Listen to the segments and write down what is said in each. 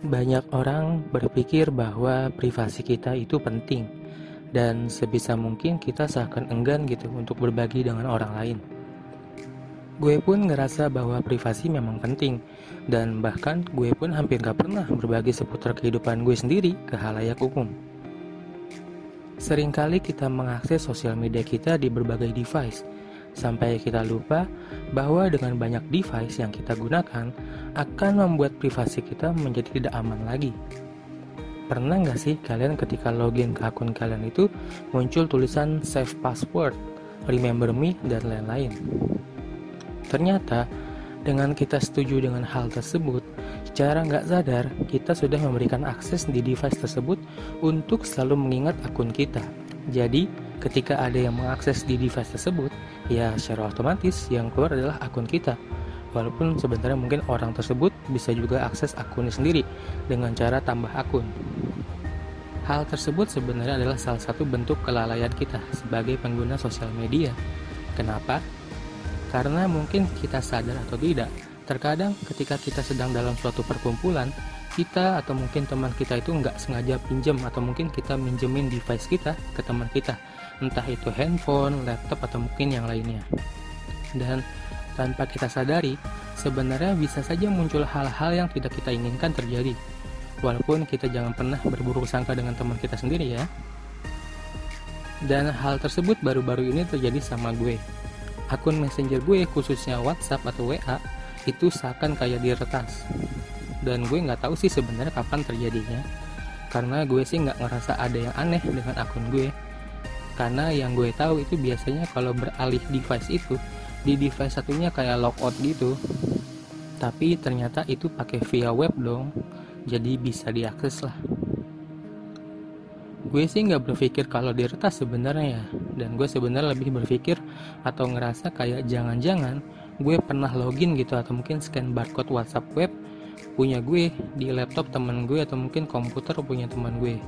Banyak orang berpikir bahwa privasi kita itu penting dan sebisa mungkin kita seakan enggan gitu untuk berbagi dengan orang lain. Gue pun ngerasa bahwa privasi memang penting dan bahkan gue pun hampir gak pernah berbagi seputar kehidupan gue sendiri ke halayak umum. Seringkali kita mengakses sosial media kita di berbagai device sampai kita lupa bahwa dengan banyak device yang kita gunakan akan membuat privasi kita menjadi tidak aman lagi. Pernah nggak sih kalian ketika login ke akun kalian itu muncul tulisan save password, remember me, dan lain-lain? Ternyata dengan kita setuju dengan hal tersebut, secara nggak sadar kita sudah memberikan akses di device tersebut untuk selalu mengingat akun kita. Jadi, ketika ada yang mengakses di device tersebut, ya secara otomatis yang keluar adalah akun kita. Walaupun sebenarnya mungkin orang tersebut bisa juga akses akunnya sendiri dengan cara tambah akun. Hal tersebut sebenarnya adalah salah satu bentuk kelalaian kita sebagai pengguna sosial media. Kenapa? Karena mungkin kita sadar atau tidak, terkadang ketika kita sedang dalam suatu perkumpulan, kita atau mungkin teman kita itu nggak sengaja pinjam atau mungkin kita minjemin device kita ke teman kita entah itu handphone, laptop, atau mungkin yang lainnya. Dan tanpa kita sadari, sebenarnya bisa saja muncul hal-hal yang tidak kita inginkan terjadi. Walaupun kita jangan pernah berburuk sangka dengan teman kita sendiri ya. Dan hal tersebut baru-baru ini terjadi sama gue. Akun messenger gue khususnya WhatsApp atau WA itu seakan kayak diretas. Dan gue nggak tahu sih sebenarnya kapan terjadinya. Karena gue sih nggak ngerasa ada yang aneh dengan akun gue. Karena yang gue tahu itu biasanya kalau beralih device itu di device satunya kayak logout gitu. Tapi ternyata itu pakai via web dong. Jadi bisa diakses lah. Gue sih nggak berpikir kalau diretas sebenarnya ya. Dan gue sebenarnya lebih berpikir atau ngerasa kayak jangan-jangan gue pernah login gitu atau mungkin scan barcode WhatsApp web punya gue di laptop temen gue atau mungkin komputer punya teman gue.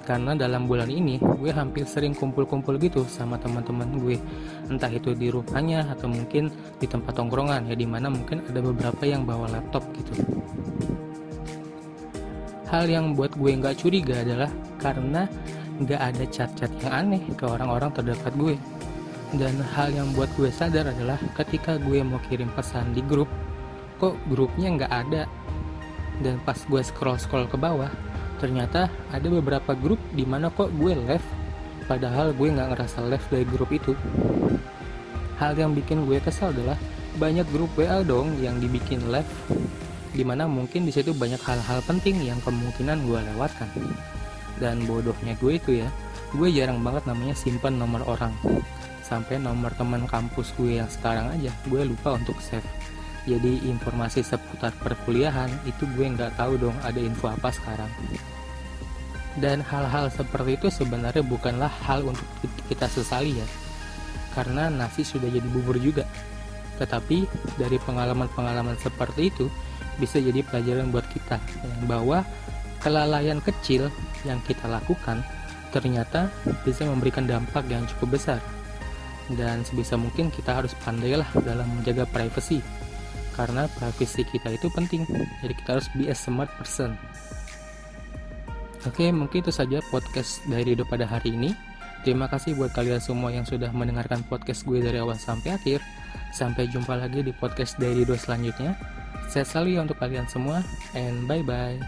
Karena dalam bulan ini gue hampir sering kumpul-kumpul gitu sama teman-teman gue. Entah itu di rumahnya atau mungkin di tempat tongkrongan ya di mana mungkin ada beberapa yang bawa laptop gitu. Hal yang buat gue nggak curiga adalah karena nggak ada chat-chat yang aneh ke orang-orang terdekat gue. Dan hal yang buat gue sadar adalah ketika gue mau kirim pesan di grup kok grupnya nggak ada dan pas gue scroll-scroll ke bawah ternyata ada beberapa grup di mana kok gue left padahal gue nggak ngerasa left dari grup itu. Hal yang bikin gue kesal adalah banyak grup WA dong yang dibikin left di mana mungkin di situ banyak hal-hal penting yang kemungkinan gue lewatkan. Dan bodohnya gue itu ya gue jarang banget namanya simpan nomor orang. Sampai nomor teman kampus gue yang sekarang aja gue lupa untuk save jadi informasi seputar perkuliahan itu gue nggak tahu dong ada info apa sekarang. Dan hal-hal seperti itu sebenarnya bukanlah hal untuk kita sesali ya. Karena nasi sudah jadi bubur juga. Tetapi dari pengalaman-pengalaman seperti itu bisa jadi pelajaran buat kita. Bahwa kelalaian kecil yang kita lakukan ternyata bisa memberikan dampak yang cukup besar. Dan sebisa mungkin kita harus pandailah dalam menjaga privasi karena privasi kita itu penting. Jadi kita harus be a smart person. Oke mungkin itu saja podcast dari hidup pada hari ini. Terima kasih buat kalian semua yang sudah mendengarkan podcast gue dari awal sampai akhir. Sampai jumpa lagi di podcast dari hidup selanjutnya. Saya selalu ya untuk kalian semua and bye bye